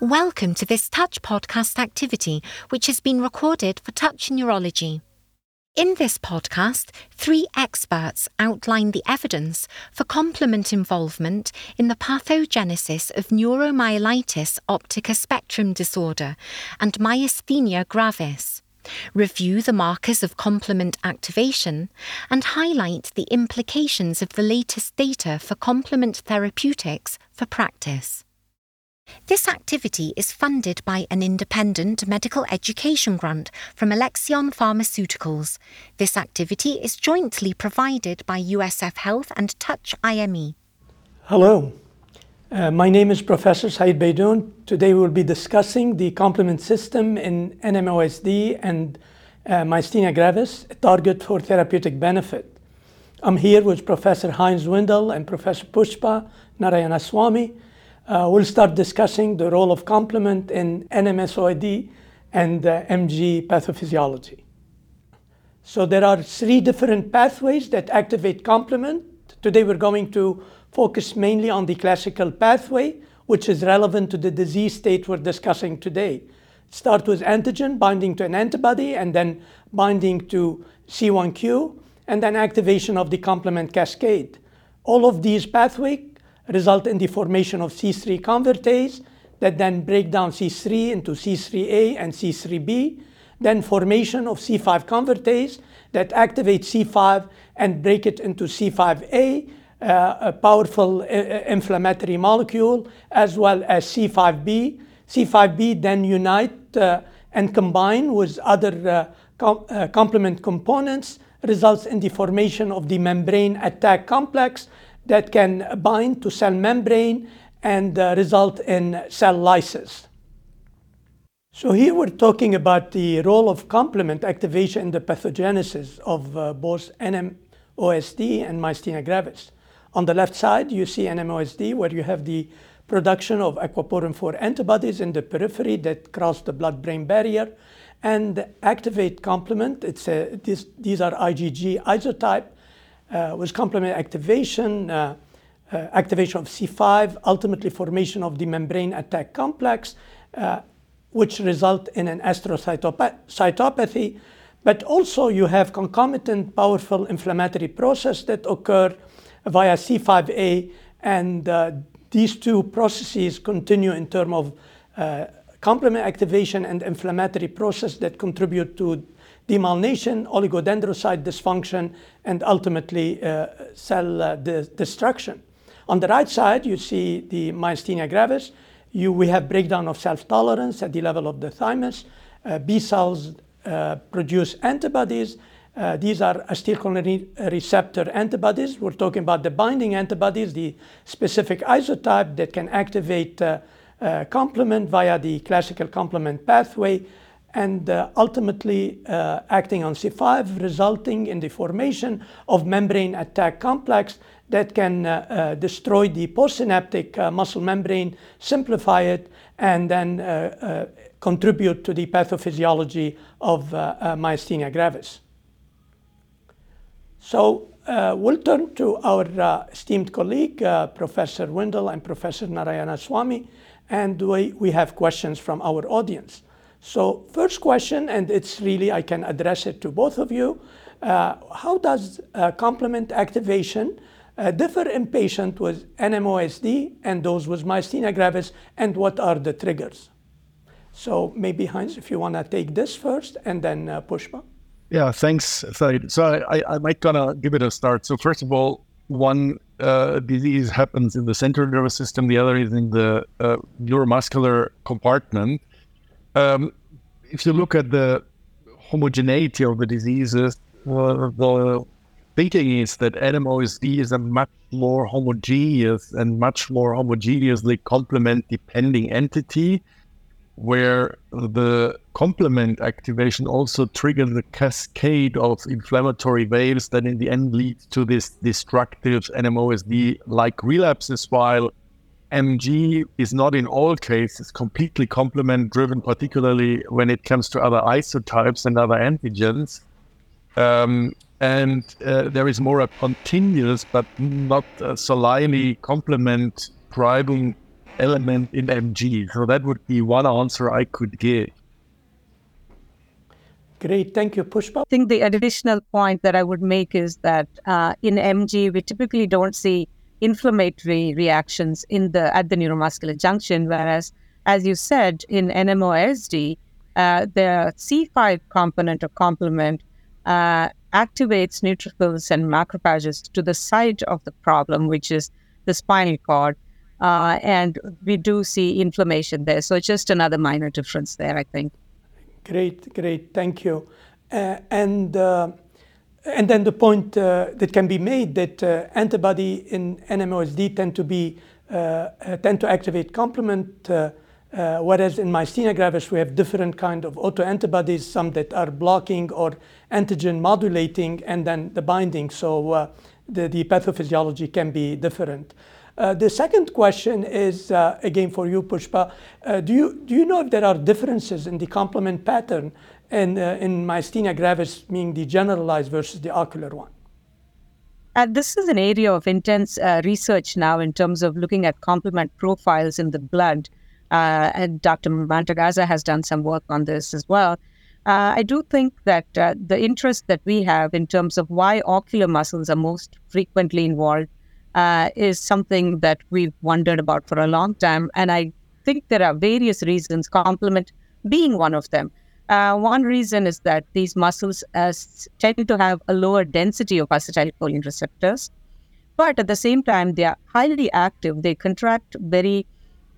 Welcome to this Touch podcast activity, which has been recorded for Touch Neurology. In this podcast, three experts outline the evidence for complement involvement in the pathogenesis of neuromyelitis optica spectrum disorder and myasthenia gravis, review the markers of complement activation, and highlight the implications of the latest data for complement therapeutics for practice. This activity is funded by an independent medical education grant from Alexion Pharmaceuticals. This activity is jointly provided by USF Health and Touch IME. Hello, uh, my name is Professor Said Beydoun. Today we will be discussing the complement system in NMOSD and uh, myasthenia gravis, a target for therapeutic benefit. I'm here with Professor Heinz Wiendl and Professor Pushpa Narayanaswami uh, we'll start discussing the role of complement in NMOSD and uh, MG pathophysiology. So there are three different pathways that activate complement. Today we're going to focus mainly on the classical pathway, which is relevant to the disease state we're discussing today. Start with antigen binding to an antibody and then binding to C1q and then activation of the complement cascade. All of these pathways result in the formation of C3 convertase that then break down C3 into C3a and C3b, then formation of C5 convertase that activate C5 and break it into C5a, uh, a powerful uh, uh, inflammatory molecule, as well as C5b. C5b then unite uh, and combine with other uh, com uh, complement components, results in the formation of the membrane attack complex that can bind to cell membrane and uh, result in cell lysis. So here we're talking about the role of complement activation in the pathogenesis of uh, both NMOSD and myasthenia gravis. On the left side, you see NMOSD, where you have the production of aquaporin 4 antibodies in the periphery that cross the blood-brain barrier and activate complement. It's a, this, these are IgG isotype with complement activation, uh, uh, activation of C5, ultimately formation of the membrane attack complex, which result in an astrocytopathy. But also you have concomitant powerful inflammatory process that occur via C5a and uh, these two processes continue in terms of uh, complement activation and inflammatory process that contribute to demyelination, oligodendrocyte dysfunction, and ultimately uh, cell uh, de destruction. On the right side, you see the myasthenia gravis. You, we have breakdown of self-tolerance at the level of the thymus. Uh, B cells uh, produce antibodies. Uh, these are acetylcholine receptor antibodies. We're talking about the binding antibodies, the specific isotype that can activate uh, complement via the classical complement pathway and uh, ultimately uh, acting on C5, resulting in the formation of membrane attack complex that can uh, uh destroy the postsynaptic uh, muscle membrane, simplify it, and then uh, contribute to the pathophysiology of myasthenia gravis. So we'll turn to our esteemed colleague, Professor Wiendl and Professor Narayana Narayanaswami, and we, we have questions from our audience. So first question, and it's really, I can address it to both of you. Uh, how does uh, complement activation uh, differ in patients with NMOSD and those with myasthenia gravis, and what are the triggers? So maybe Heinz, if you want to take this first, and then uh, Pushpa. Yeah, thanks, Said. So I, I might kind of give it a start. So first of all, one uh, disease happens in the central nervous system, the other is in the uh, neuromuscular compartment. Um, if you look at the homogeneity of the diseases, the thinking is that NMOSD is a much more homogeneous and much more homogeneously complement depending entity, where the complement activation also triggers a cascade of inflammatory waves that in the end leads to this destructive NMOSD like relapses, while MG is not in all cases completely complement driven, particularly when it comes to other isotypes and other antigens. Um, and uh, there is more a continuous but not a solely complement driving element in MG. So that would be one answer I could give. Great, thank you, Pushpa. I think the additional point that I would make is that uh, in MG we typically don't see inflammatory reactions in the at the neuromuscular junction, whereas, as you said, in NMOSD, uh, the C5 component or complement uh, activates neutrophils and macrophages to the site of the problem, which is the spinal cord. Uh, and we do see inflammation there. So it's just another minor difference there, I think. Great, great, thank you. Uh, and uh, and then the point uh, that can be made that uh, antibody in NMOSD tend to be uh, uh, tend to activate complement, whereas in myasthenia gravis we have different kind of autoantibodies, some that are blocking or antigen modulating, and then the binding. So the, the pathophysiology can be different. Uh, the second question is uh, again for you, Pushpa. Uh, do you do you know if there are differences in the complement pattern in in myasthenia gravis, being the generalized versus the ocular one? And this is an area of intense research now in terms of looking at complement profiles in the blood. and Dr. Mantegazza has done some work on this as well. Uh, I do think that uh, the interest that we have in terms of why ocular muscles are most frequently involved uh, is something that we've wondered about for a long time. And I think there are various reasons, complement being one of them. Uh, one reason is that these muscles uh, tend to have a lower density of acetylcholine receptors, but at the same time, they are highly active. They contract very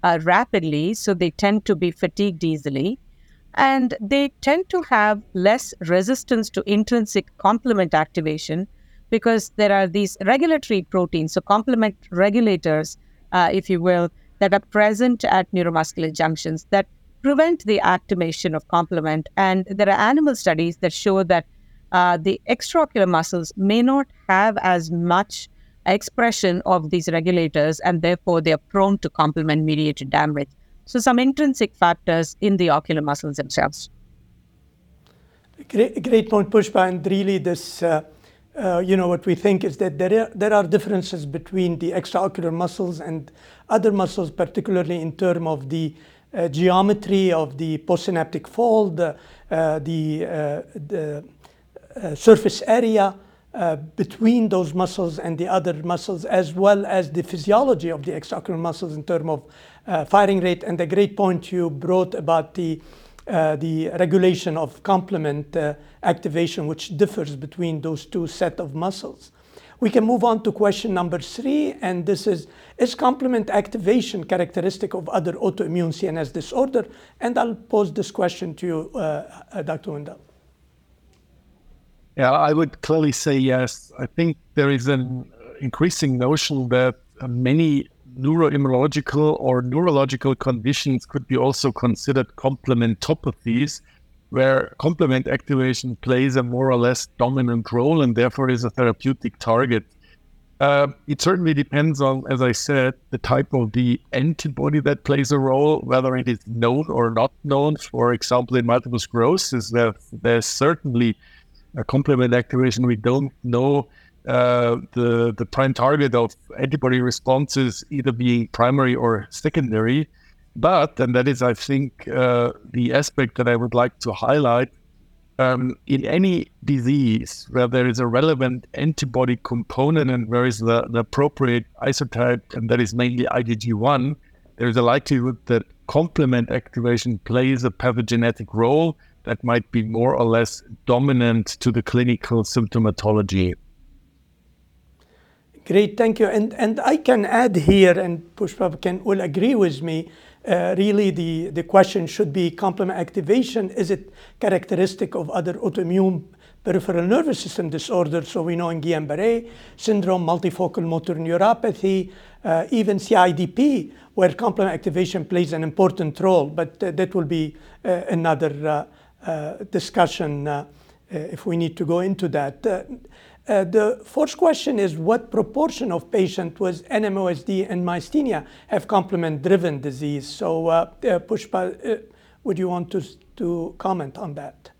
uh, rapidly, so they tend to be fatigued easily. And they tend to have less resistance to intrinsic complement activation, because there are these regulatory proteins, so complement regulators, uh, if you will, that are present at neuromuscular junctions that prevent the activation of complement. And there are animal studies that show that uh, the extraocular muscles may not have as much expression of these regulators, and therefore they are prone to complement mediated damage. So, some intrinsic factors in the ocular muscles themselves. Great, great point, Pushpa. And really, this uh, uh, you know, what we think is that there are, there are differences between the extraocular muscles and other muscles, particularly in terms of the uh, geometry of the postsynaptic fold, uh, the, uh, the uh, surface area uh, between those muscles and the other muscles, as well as the physiology of the extraocular muscles in terms of firing rate. And the great point you brought about the uh, the regulation of complement uh, activation, which differs between those two set of muscles. We can move on to question number three, and this is, is complement activation characteristic of other autoimmune CNS disorder? And I'll pose this question to you, uh, uh Dr. Wiendl. Yeah, I would clearly say yes. I think there is an increasing notion that many neuroimmunological or neurological conditions could be also considered complementopathies, where complement activation plays a more or less dominant role and therefore is a therapeutic target. Uh, it certainly depends on, as I said, the type of the antibody that plays a role, whether it is known or not known. For example, in multiple sclerosis, there, there's certainly a complement activation we don't know uh, the the prime target of antibody responses either being primary or secondary. But and that is, I think, uh, the aspect that I would like to highlight. Um, in any disease where there is a relevant antibody component and where is the, the appropriate isotype, and that is mainly IgG1, there is a likelihood that complement activation plays a pathogenetic role that might be more or less dominant to the clinical symptomatology. Great, thank you. And, and I can add here, and Pushpa can will agree with me, uh, really the, the question should be complement activation. Is it characteristic of other autoimmune peripheral nervous system disorders? So we know in Guillain-Barré syndrome, multifocal motor neuropathy, uh, even CIDP, where complement activation plays an important role. But uh, that will be uh, another uh, uh, discussion if we need to go into that. Uh, the fourth question is what proportion of patients with NMOSD and myasthenia have complement-driven disease? So, uh, uh, Pushpa, uh, would you want to, to comment on that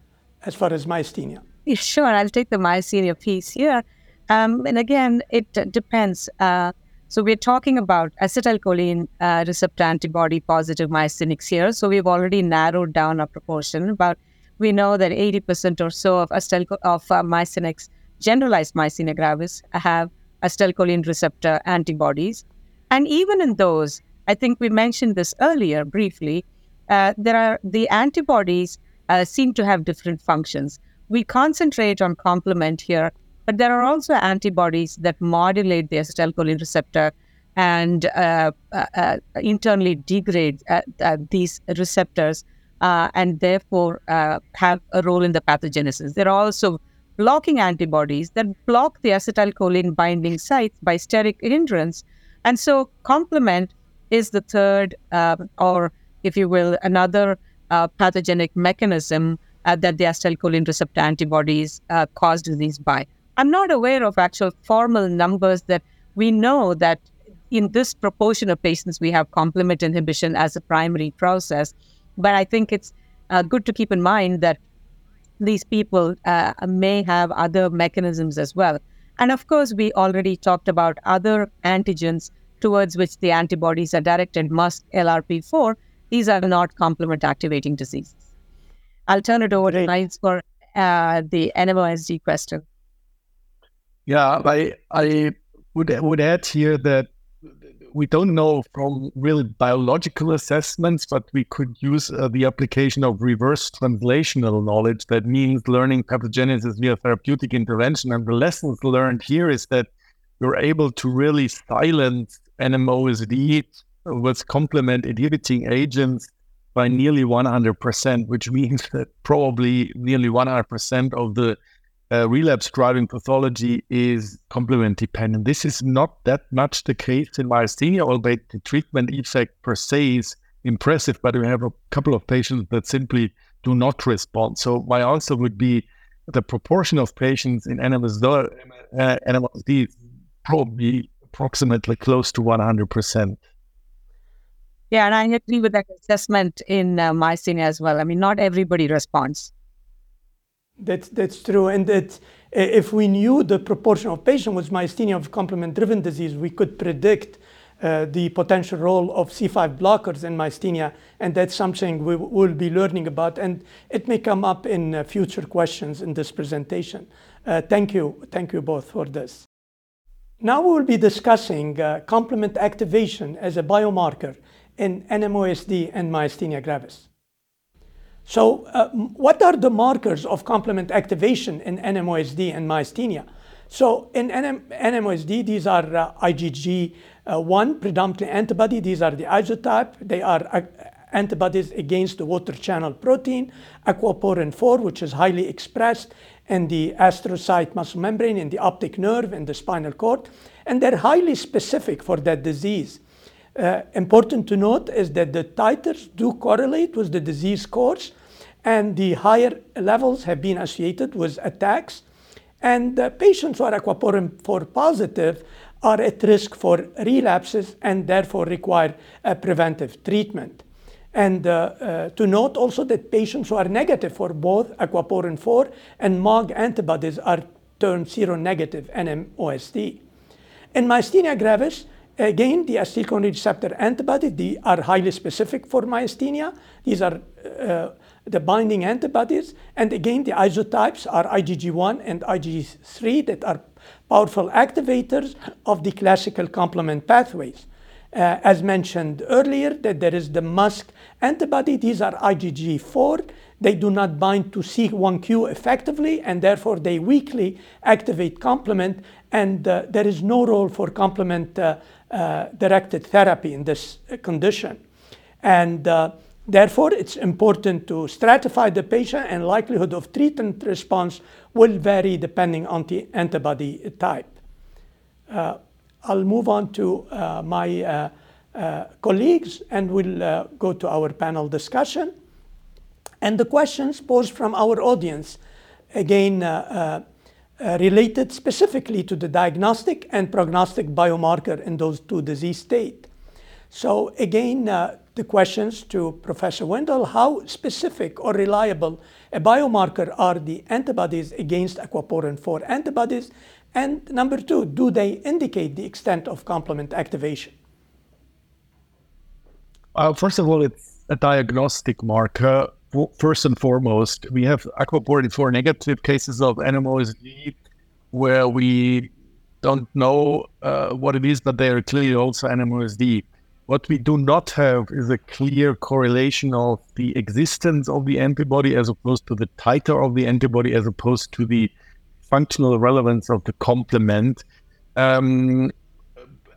as far as myasthenia? Sure, I'll take the myasthenia piece here. Um, and again, it depends. Uh, So we're talking about acetylcholine receptor antibody positive myasthenics here. So we've already narrowed down our proportion. But we know that 80% or so of, acetyl- of myasthenics, generalized myasthenia gravis, have acetylcholine receptor antibodies. And even in those, I think we mentioned this earlier briefly, uh, there are the antibodies uh, seem to have different functions. We concentrate on complement here, but there are also antibodies that modulate the acetylcholine receptor and uh, uh, uh internally degrade uh, these receptors and therefore have a role in the pathogenesis. There are also blocking antibodies that block the acetylcholine binding sites by steric hindrance. And so complement is the third, um, or if you will, another uh, pathogenic mechanism uh, that the acetylcholine receptor antibodies uh, cause disease by. I'm not aware of actual formal numbers that we know that in this proportion of patients we have complement inhibition as a primary process. But I think it's uh, good to keep in mind that these people uh, may have other mechanisms as well. And of course, we already talked about other antigens towards which the antibodies are directed, MuSK, LRP4, these are not complement activating diseases. I'll turn it over to Niles for uh, the NMOSD question. Yeah, I I would would add here that we don't know from really biological assessments, but we could use uh, the application of reverse translational knowledge. That means learning pathogenesis via therapeutic intervention. And the lessons learned here is that we're able to really silence NMOSD with complement inhibiting agents by nearly 100%, which means that probably nearly 100% of the uh, relapse driving pathology is complement dependent. This is not that much the case in myasthenia, although the treatment effect per se is impressive, but we have a couple of patients that simply do not respond. So my answer would be the proportion of patients in NMSD, uh, NMSD is probably approximately close to 100%. Yeah, and I agree with that assessment in uh, myasthenia as well. I mean, not everybody responds. That's that's true, and that if we knew the proportion of patients with myasthenia of complement-driven disease, we could predict uh, the potential role of C5 blockers in myasthenia, and that's something we will be learning about, and it may come up in uh, future questions in this presentation. Uh, thank you, thank you both for this. Now we will be discussing uh, complement activation as a biomarker in NMOSD and myasthenia gravis. So uh, what are the markers of complement activation in NMOSD and myasthenia? So in NM NMOSD, these are uh, IgG1 uh, predominantly antibody. These are the isotype. They are uh, antibodies against the water channel protein, aquaporin 4, which is highly expressed in the astrocyte muscle membrane, in the optic nerve, in the spinal cord. And they're highly specific for that disease. Uh, important to note is that the titers do correlate with the disease course, and the higher levels have been associated with attacks. And uh, patients who are aquaporin 4 positive are at risk for relapses and therefore require a preventive treatment. And uh, uh, to note also that patients who are negative for both aquaporin 4 and MOG antibodies are turned seronegative NMOSD. In myasthenia gravis, Again, the acetylcholine receptor antibodies they are highly specific for myasthenia. These are uh, the binding antibodies. And again, the isotypes are IgG1 and IgG3 that are powerful activators of the classical complement pathways. Uh, as mentioned earlier, that there is the MuSK antibody. These are IgG4. They do not bind to C1q effectively, and therefore they weakly activate complement. And uh, there is no role for complement uh, directed therapy in this condition. And uh, therefore, it's important to stratify the patient, and likelihood of treatment response will vary depending on the antibody type. Uh, I'll move on to uh, my uh, uh, colleagues, and we'll go to our panel discussion. And the questions posed from our audience, again, uh, related specifically to the diagnostic and prognostic biomarker in those two disease states. So again, uh, the questions to Professor Wiendl, how specific or reliable a biomarker are the antibodies against aquaporin 4 antibodies, And number two, do they indicate the extent of complement activation? Uh, first of all, it's a diagnostic marker. First and foremost, we have aquaporin 4 negative cases of NMOSD where we don't know uh, what it is, but they are clearly also NMOSD. What we do not have is a clear correlation of the existence of the antibody as opposed to the titer of the antibody as opposed to the functional relevance of the complement. Um,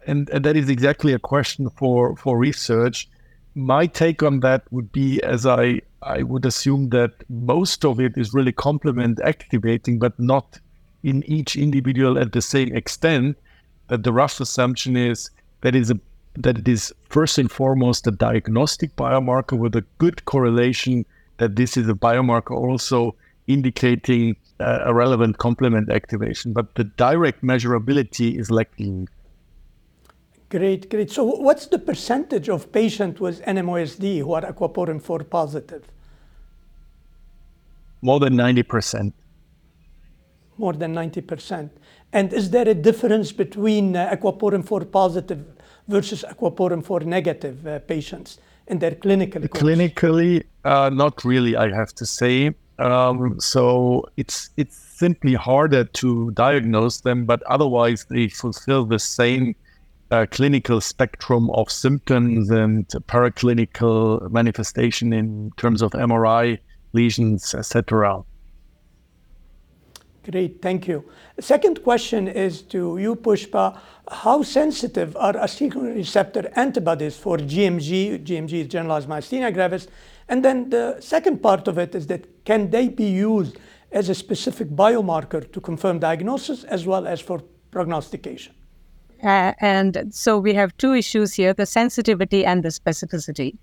and, and that is exactly a question for, for research. My take on that would be as I, I would assume that most of it is really complement activating, but not in each individual at the same extent. That the rough assumption is that is a that it is first and foremost a diagnostic biomarker with a good correlation that this is a biomarker also indicating uh, a relevant complement activation, but the direct measurability is lacking. Great, great. So, what's the percentage of patients with NMOSD who are aquaporin 4 positive? More than 90%. More than 90%. And is there a difference between uh, aquaporin 4 positive versus aquaporin 4 negative uh, patients in their clinical course? Clinically, uh, not really, I have to say. Um, so it's it's simply harder to diagnose them, but otherwise they fulfill the same clinical spectrum of symptoms and paraclinical manifestation in terms of MRI lesions, etc. Great, thank you. Second question is to you, Pushpa. How sensitive are acetylcholine receptor antibodies for GMG? GMG is generalized myasthenia gravis. And then the second part of it is that can they be used as a specific biomarker to confirm diagnosis as well as for prognostication? Uh, and so we have two issues here the sensitivity and the specificity,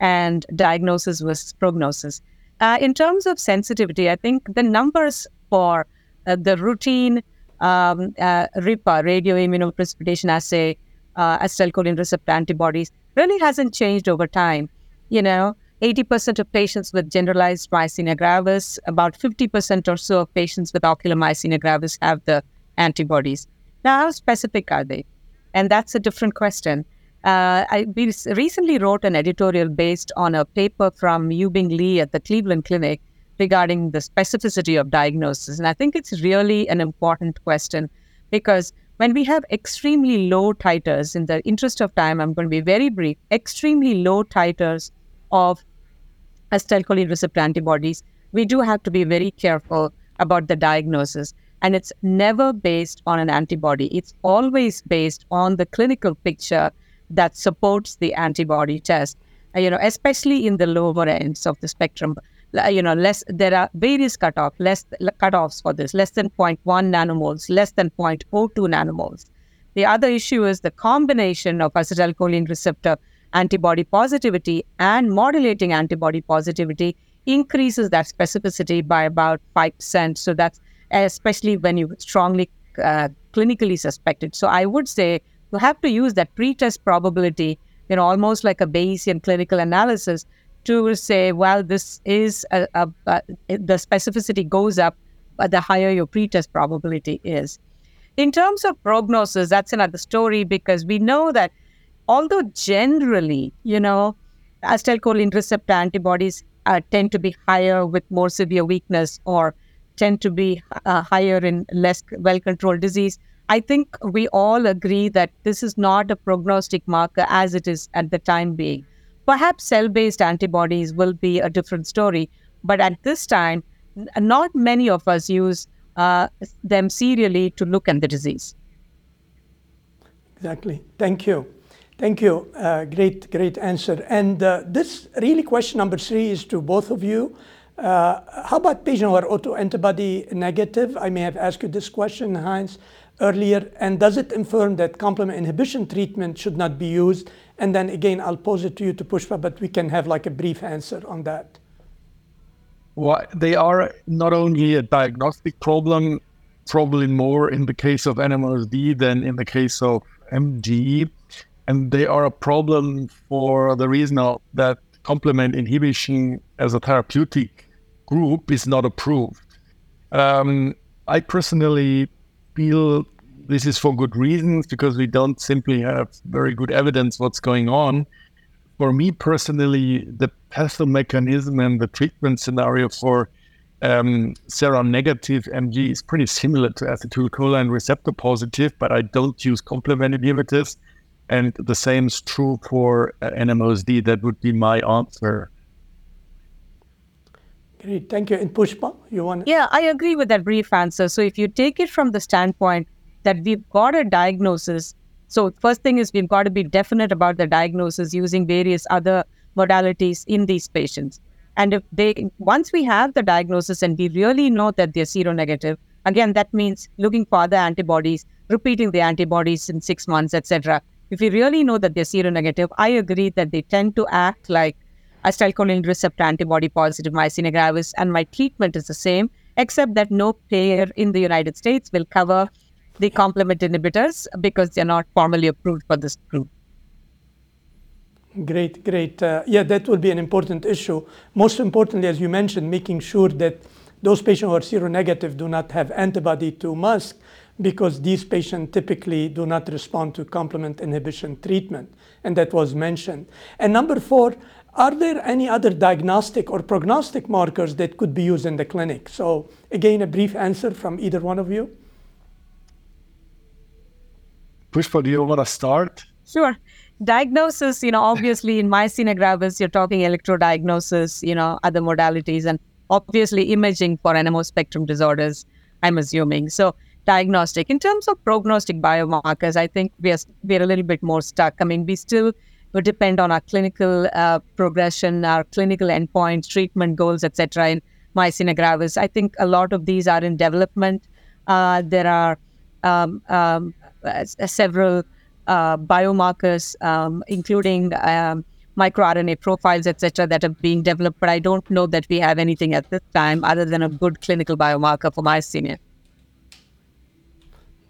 and diagnosis versus prognosis. Uh, in terms of sensitivity, I think the numbers for uh, the routine um, uh, RIPA, radioimmunoprecipitation assay, uh, acetylcholine receptor antibodies, really hasn't changed over time. You know, 80% of patients with generalized myasthenia gravis, about 50% or so of patients with ocular myasthenia gravis have the antibodies. Now, how specific are they? And that's a different question. Uh, I we recently wrote an editorial based on a paper from Yuebing Li at the Cleveland Clinic regarding the specificity of diagnosis. And I think it's really an important question because when we have extremely low titers, in the interest of time, I'm going to be very brief, extremely low titers of acetylcholine receptor antibodies, we do have to be very careful about the diagnosis. And it's never based on an antibody, it's always based on the clinical picture that supports the antibody test. Uh, you know, especially in the lower ends of the spectrum you know, less, there are various cutoff, less cutoffs for this, less than 0.1 nanomoles, less than 0.02 nanomoles. The other issue is the combination of acetylcholine receptor antibody positivity and modulating antibody positivity increases that specificity by about 5%. So that's especially when you strongly uh, clinically suspect it. So I would say you have to use that pretest probability, you know, almost like a Bayesian clinical analysis to say, well, this is a, a, a, the specificity goes up, but the higher your pretest probability is. In terms of prognosis, that's another story because we know that although generally, you know, acetylcholine receptor antibodies uh, tend to be higher with more severe weakness or tend to be uh, higher in less well controlled disease, I think we all agree that this is not a prognostic marker as it is at the time being. Perhaps cell based antibodies will be a different story, but at this time, not many of us use uh, them serially to look at the disease. Exactly. Thank you. Thank you. Uh, great, great answer. And uh, this really question number three is to both of you. Uh, how about patients who are autoantibody negative? I may have asked you this question, Heinz, earlier. And does it inform that complement inhibition treatment should not be used and then again, I'll pose it to you to Pushpa, but we can have like a brief answer on that. Well, they are not only a diagnostic problem, probably more in the case of NMOSD than in the case of MGE. And they are a problem for the reason that complement inhibition as a therapeutic group is not approved. Um, I personally feel this is for good reasons because we don't simply have very good evidence what's going on. For me personally, the pathomechanism and the treatment scenario for um, seronegative MG is pretty similar to acetylcholine receptor positive, but I don't use complement inhibitors. And the same is true for uh, NMOSD. That would be my answer. Great, thank you. And Pushpa, you want? Yeah, I agree with that brief answer. So if you take it from the standpoint that we've got a diagnosis, so first thing is we've got to be definite about the diagnosis using various other modalities in these patients. And if they once we have the diagnosis and we really know that they're seronegative, again that means looking for other antibodies, repeating the antibodies in six months, etc. If we really know that they're seronegative, I agree that they tend to act like a acetylcholine receptor antibody positive myasthenia gravis, and my treatment is the same, except that no payer in the United States will cover the complement inhibitors because they're not formally approved for this group. Great, great. Uh, yeah, that will be an important issue. Most importantly, as you mentioned, making sure that those patients who are seronegative do not have antibody to MuSK because these patients typically do not respond to complement inhibition treatment, and that was mentioned. And number four, are there any other diagnostic or prognostic markers that could be used in the clinic? So again, a brief answer from either one of you. Pushpa, do you want to start? Sure diagnosis, you know, obviously in myasthenia gravis, you're talking electrodiagnosis, you know, other modalities, and obviously imaging for NMO spectrum disorders, I'm assuming. So diagnostic. In terms of prognostic biomarkers, I think we are, we are a little bit more stuck. I mean, we still depend on our clinical uh, progression, our clinical endpoints, treatment goals, etc. in myasthenia gravis. I think a lot of these are in development. Uh, there are um, um, uh, several uh, biomarkers, um, including um, microRNA profiles, etc., that are being developed. But I don't know that we have anything at this time other than a good clinical biomarker for myasthenia.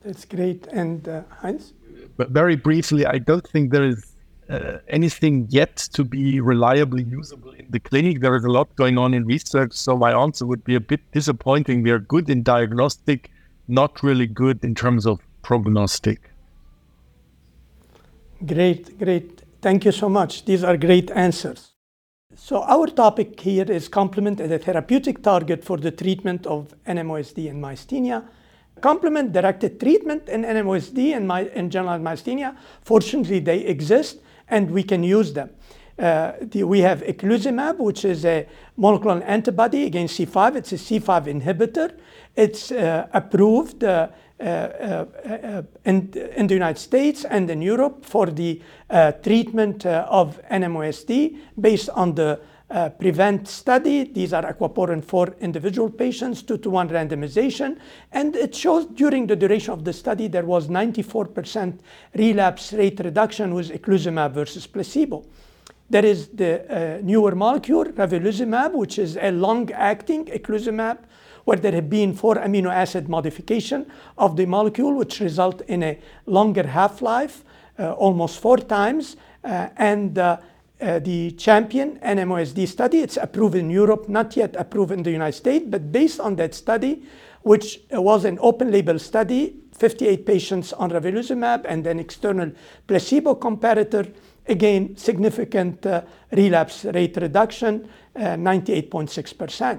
That's great. And uh, Heinz? But very briefly, I don't think there is uh, anything yet to be reliably usable in the clinic. There is a lot going on in research, so my answer would be a bit disappointing. We are good in diagnostic, not really good in terms of prognostic. Great, great. Thank you so much. These are great answers. So our topic here is complement as a therapeutic target for the treatment of NMOSD and myasthenia. Complement-directed treatment in NMOSD and, my, in general myasthenia, fortunately they exist and we can use them. Uh, the, we have eculizumab, which is a monoclonal antibody against C5. It's a C5 inhibitor. It's uh, approved uh, uh, uh, uh, in, in, the United States and in Europe for the treatment of NMOSD based on the uh, prevent study. These are aquaporin for individual patients, two to one randomization. And it shows during the duration of the study, there was 94% relapse rate reduction with eculizumab versus placebo. There is the uh, newer molecule, ravulizumab, which is a long-acting eculizumab where there have been four amino acid modification of the molecule, which result in a longer half-life, uh, almost four times. Uh, and uh, uh the champion NMOSD study, it's approved in Europe, not yet approved in the United States, but based on that study, which was an open label study, 58 patients on ravulizumab and an external placebo comparator, again, significant uh, relapse rate reduction, 98.6%. Uh,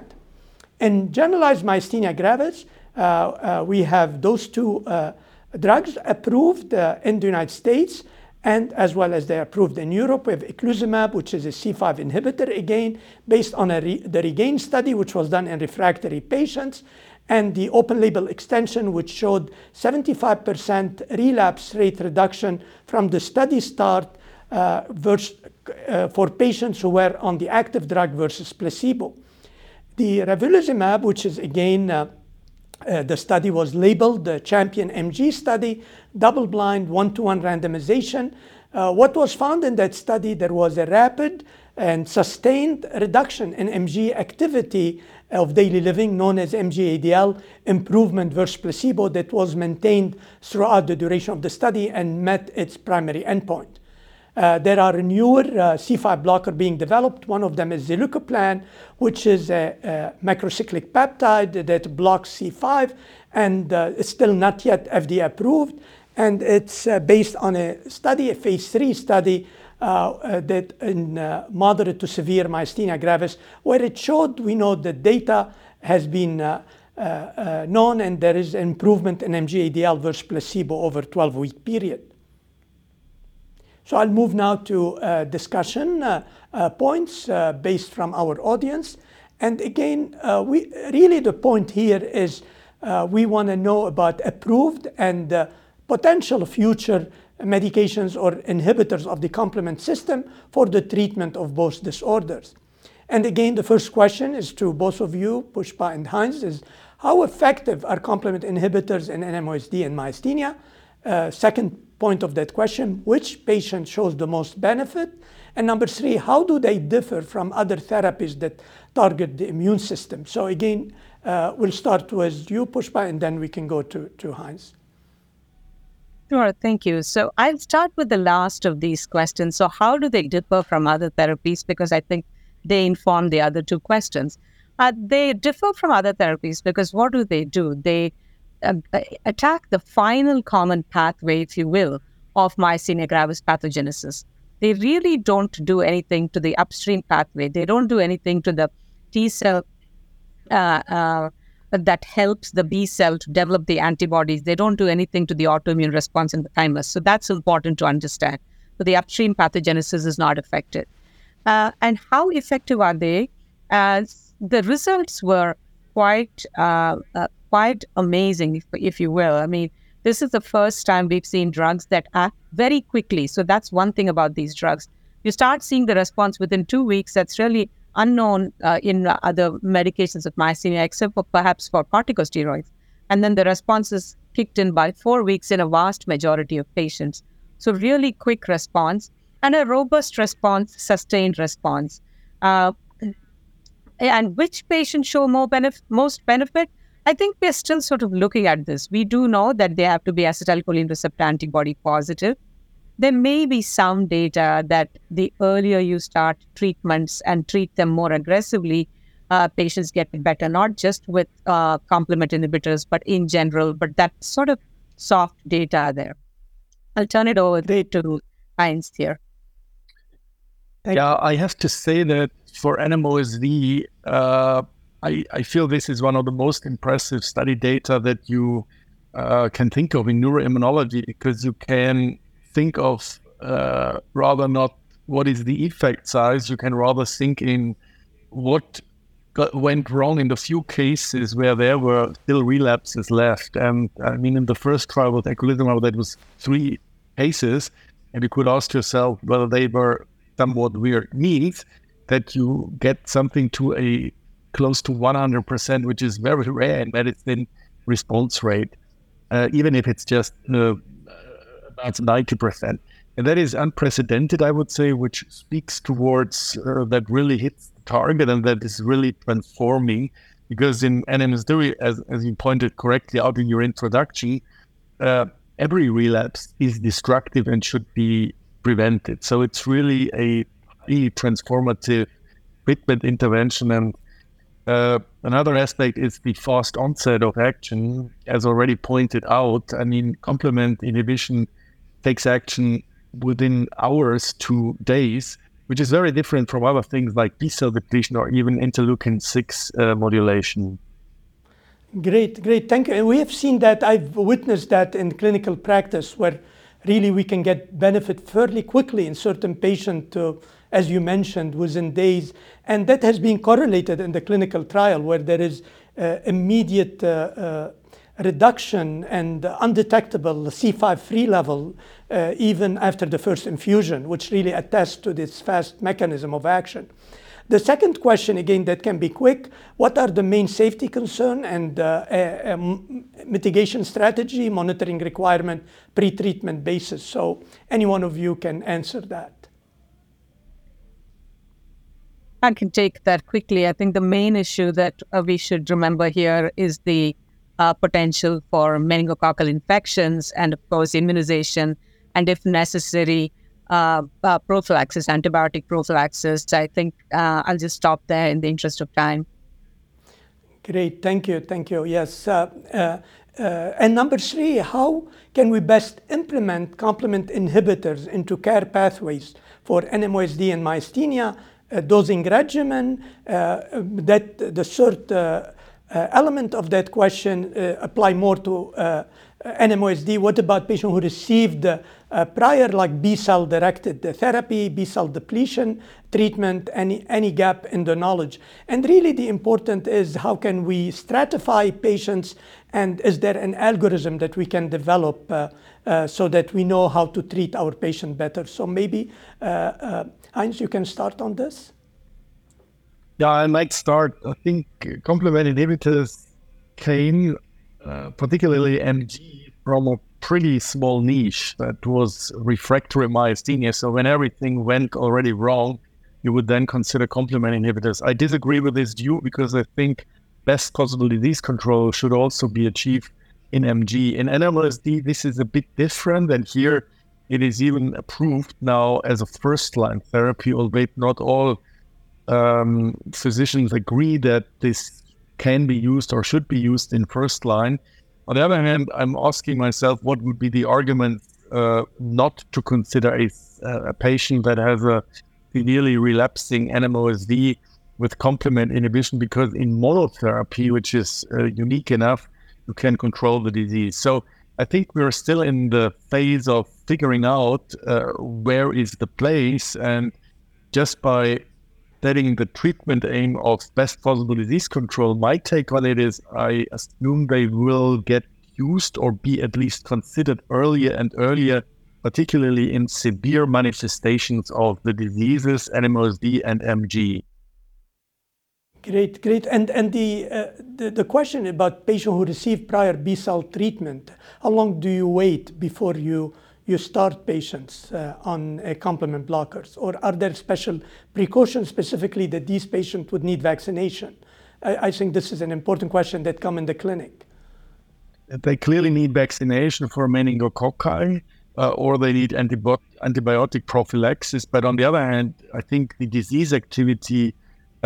in generalized myasthenia gravis, uh, uh, we have those two uh, drugs approved in the United States and as well as they're approved in Europe. We have eculizumab, which is a C5 inhibitor, again, based on re the REGAIN study, which was done in refractory patients, and the open label extension, which showed 75% relapse rate reduction from the study start uh, uh, for patients who were on the active drug versus placebo. The ravulizumab, which is again, uh, uh, the study was labeled the Champion MG study, double blind, one to one randomization. Uh, what was found in that study, there was a rapid and sustained reduction in MG activity of daily living, known as MG-ADL improvement versus placebo, that was maintained throughout the duration of the study and met its primary endpoint. Uh, there are newer uh, C5 blocker being developed. One of them is zilucoplan, which is a, a macrocyclic peptide that blocks C5 and uh, it's still not yet FDA approved. And it's uh, based on a study, a phase three study uh, uh, that in moderate to severe myasthenia gravis, where it showed we know the data has been known and there is improvement in MG-ADL versus placebo over 12-week period. So I'll move now to uh, discussion uh, uh, points based from our audience. And again, we really the point here is we want to know about approved and potential future medications or inhibitors of the complement system for the treatment of both disorders. And again, the first question is to both of you, Pushpa and Heinz, is how effective are complement inhibitors in NMOSD and myasthenia? Uh, second point of that question, which patient shows the most benefit? And number three, how do they differ from other therapies that target the immune system? So again, uh, we'll start with you, Pushpa, and then we can go to, to Heinz. Sure, thank you. So I'll start with the last of these questions. So, how do they differ from other therapies? Because I think they inform the other two questions. Uh, they differ from other therapies because what do they do? They uh, attack the final common pathway, if you will, of myasthenia gravis pathogenesis. They really don't do anything to the upstream pathway. They don't do anything to the T cell uh, uh that helps the B cell to develop the antibodies. They don't do anything to the autoimmune response in the thymus. So that's important to understand. So the upstream pathogenesis is not affected. Uh, and how effective are they? As the results were quite uh, uh, quite amazing, if, if you will. I mean, this is the first time we've seen drugs that act very quickly. So that's one thing about these drugs. You start seeing the response within two weeks. That's really unknown uh, in other medications of myasthenia, except for perhaps for corticosteroids. And then the response is kicked in by four weeks in a vast majority of patients. So, really quick response and a robust response, sustained response. Uh, and which patients show more benef- most benefit? I think we're still sort of looking at this. We do know that they have to be acetylcholine receptor antibody positive there may be some data that the earlier you start treatments and treat them more aggressively, uh, patients get better, not just with uh, complement inhibitors, but in general. But that sort of soft data there. I'll turn it over to Heinz here. Thank yeah, you. I have to say that for NMOSD, uh, I, I feel this is one of the most impressive study data that you uh, can think of in neuroimmunology because you can think of uh, rather not what is the effect size. You can rather think in what got, went wrong in the few cases where there were still relapses left. And I mean, in the first trial with eculizumab, that was three cases, and you could ask yourself whether they were somewhat weird. Means that you get something to a close to 100%, which is very rare in medicine response rate, uh, even if it's just uh, about 90%. And that is unprecedented, I would say, which speaks towards uh, that really hits the target and that is really transforming. Because in NMSD, as, as you pointed correctly out in your introduction, uh, every relapse is destructive and should be prevented. So it's really a really transformative treatment intervention. And uh, another aspect is the fast onset of action. As already pointed out, I mean, complement inhibition takes action within hours to days, which is very different from other things like B cell depletion or even interleukin 6 uh, modulation. Great, great. Thank you. And we have seen that, I've witnessed that in clinical practice where really we can get benefit fairly quickly in certain patients, uh, as you mentioned, within days. And that has been correlated in the clinical trial where there is uh, immediate uh, uh reduction and undetectable C5 free level uh, even after the first infusion, which really attests to this fast mechanism of action. The second question, again, that can be quick, what are the main safety concern and uh, a, a mitigation strategy, monitoring requirement, pre-treatment basis? So any one of you can answer that. I can take that quickly. I think the main issue that uh, we should remember here is the uh, potential for meningococcal infections and, of course, immunization, and if necessary, uh, uh, prophylaxis, antibiotic prophylaxis. I think uh, I'll just stop there in the interest of time. Great, thank you, thank you. Yes. Uh, uh, and number three, how can we best implement complement inhibitors into care pathways for NMOSD and myasthenia, dosing regimen, that the third element of that question apply more to NMOSD, what about patients who received uh, prior like B-cell directed therapy, B-cell depletion treatment, any, gap in the knowledge? And really the important is how can we stratify patients and is there an algorithm that we can develop uh, uh, so that we know how to treat our patient better? So maybe, uh, uh, Heinz, you can start on this? Yeah, I might start. I think complement inhibitors came uh, particularly MG, from a pretty small niche that was refractory myasthenia. So when everything went already wrong, you would then consider complement inhibitors. I disagree with this view because I think best possible disease control should also be achieved in MG. In NMOSD, this is a bit different, and here it is even approved now as a first line therapy, albeit not all um, physicians agree that this can be used or should be used in first line. On the other hand, I'm asking myself what would be the argument uh, not to consider a, a, patient that has a severely relapsing NMOSD with complement inhibition because in monotherapy, which is uh, unique enough, you can control the disease. So I think we're still in the phase of figuring out uh, where is the place, and just by setting the treatment aim of best possible disease control, my take on it is I assume they will get used or be at least considered earlier and earlier, particularly in severe manifestations of the diseases, NMOSD and MG. Great, great. And and the, uh, the, the question about patients who receive prior B cell treatment, how long do you wait before you you start patients uh, on uh, complement blockers? Or are there special precautions specifically that these patients would need vaccination? I, I think this is an important question that come in the clinic. They clearly need vaccination for meningococci. Uh, or they need antibi- antibiotic prophylaxis. But on the other hand, I think the disease activity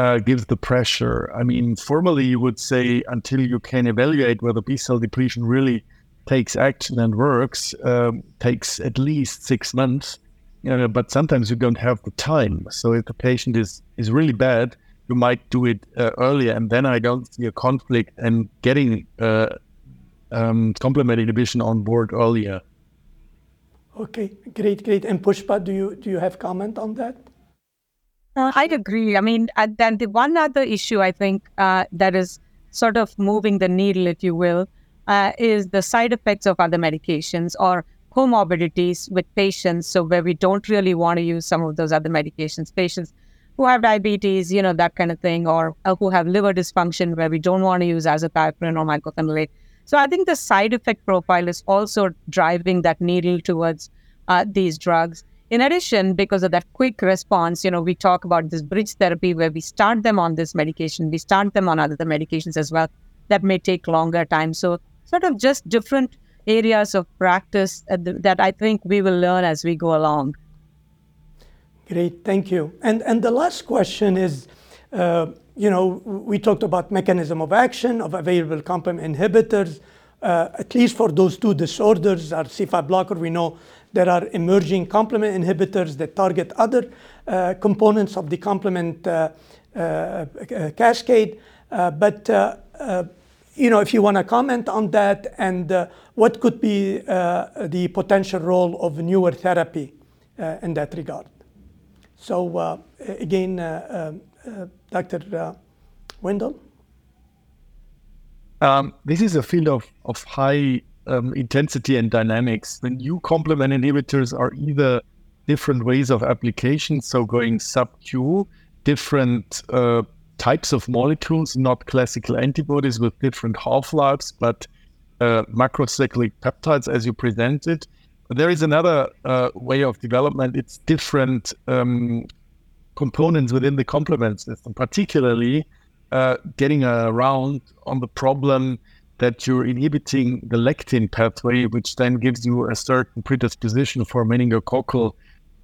uh, gives the pressure. I mean, formally, you would say until you can evaluate whether B cell depletion really takes action and works um, takes at least six months. You know, but sometimes you don't have the time. So if the patient is is really bad, you might do it uh, earlier, and then I don't see a conflict and getting uh, um, complement inhibition on board earlier. Okay, great, great. And Pushpa, do you do you have comment on that? Uh, I agree. I mean, and then the one other issue I think uh, that is sort of moving the needle, if you will, uh, is the side effects of other medications or comorbidities with patients. So where we don't really want to use some of those other medications, patients who have diabetes, you know, that kind of thing, or uh, who have liver dysfunction where we don't want to use azathioprine or mycophenolate. So I think the side effect profile is also driving that needle towards uh, these drugs. In addition, because of that quick response, you know, we talk about this bridge therapy where we start them on this medication, we start them on other medications as well. That may take longer time. So sort of just different areas of practice that I think we will learn as we go along. Great, thank you. And and the last question is, uh, you know, we talked about mechanism of action of available complement inhibitors. Uh, at least for those two disorders, our C5 blocker, we know there are emerging complement inhibitors that target other uh, components of the complement uh, uh, cascade. Uh, but you know, if you want to comment on that and uh, what could be uh, the potential role of newer therapy uh, in that regard. So uh, again, uh, uh, Dr. Wiendl. Um, this is a field of, of high um, intensity and dynamics. The new complement inhibitors are either different ways of application, so going sub-Q, different types of molecules, not classical antibodies with different half lives, but uh, macrocyclic peptides as you presented. There is another uh, way of development. It's different um, components within the complement system, particularly uh, getting around on the problem that you're inhibiting the lectin pathway, which then gives you a certain predisposition for meningococcal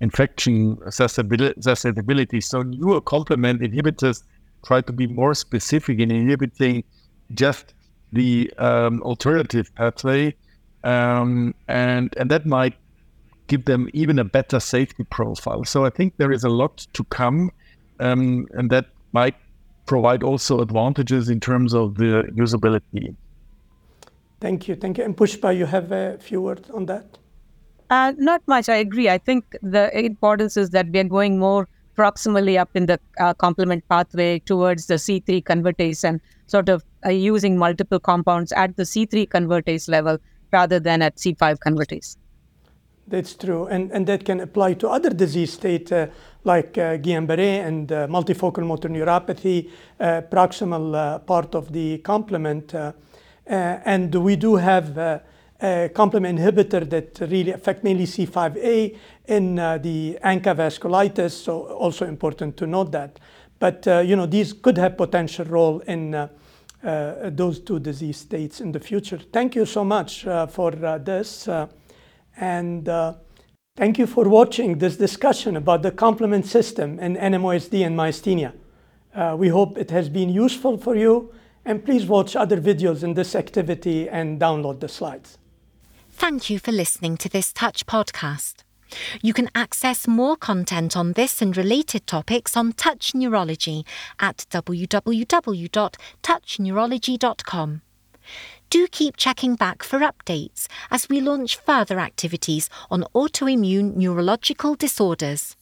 infection susceptibility. So newer complement inhibitors try to be more specific in inhibiting just the um, alternative pathway, um, and and that might give them even a better safety profile. So I think there is a lot to come, um, and that might provide also advantages in terms of the usability. Thank you, thank you. And Pushpa, you have a few words on that. Uh, not much. I agree. I think the importance is that we are going more proximally up in the uh, complement pathway towards the C3 convertase and sort of uh, using multiple compounds at the C3 convertase level rather than at C5 convertase. That's true. And, and that can apply to other disease states uh, like uh, Guillain-Barré and uh, multifocal motor neuropathy, uh, proximal uh, part of the complement. Uh, and we do have a complement inhibitor that really affect mainly C5a in uh, the ANCA vasculitis, so also important to note that. But uh, you know these could have potential role in uh, those two disease states in the future. Thank you so much for this. And uh, thank you for watching this discussion about the complement system in NMOSD and myasthenia. Uh, we hope it has been useful for you. And please watch other videos in this activity and download the slides. Thank you for listening to this Touch podcast. You can access more content on this and related topics on Touch Neurology at www.touchneurology.com. Do keep checking back for updates as we launch further activities on autoimmune neurological disorders.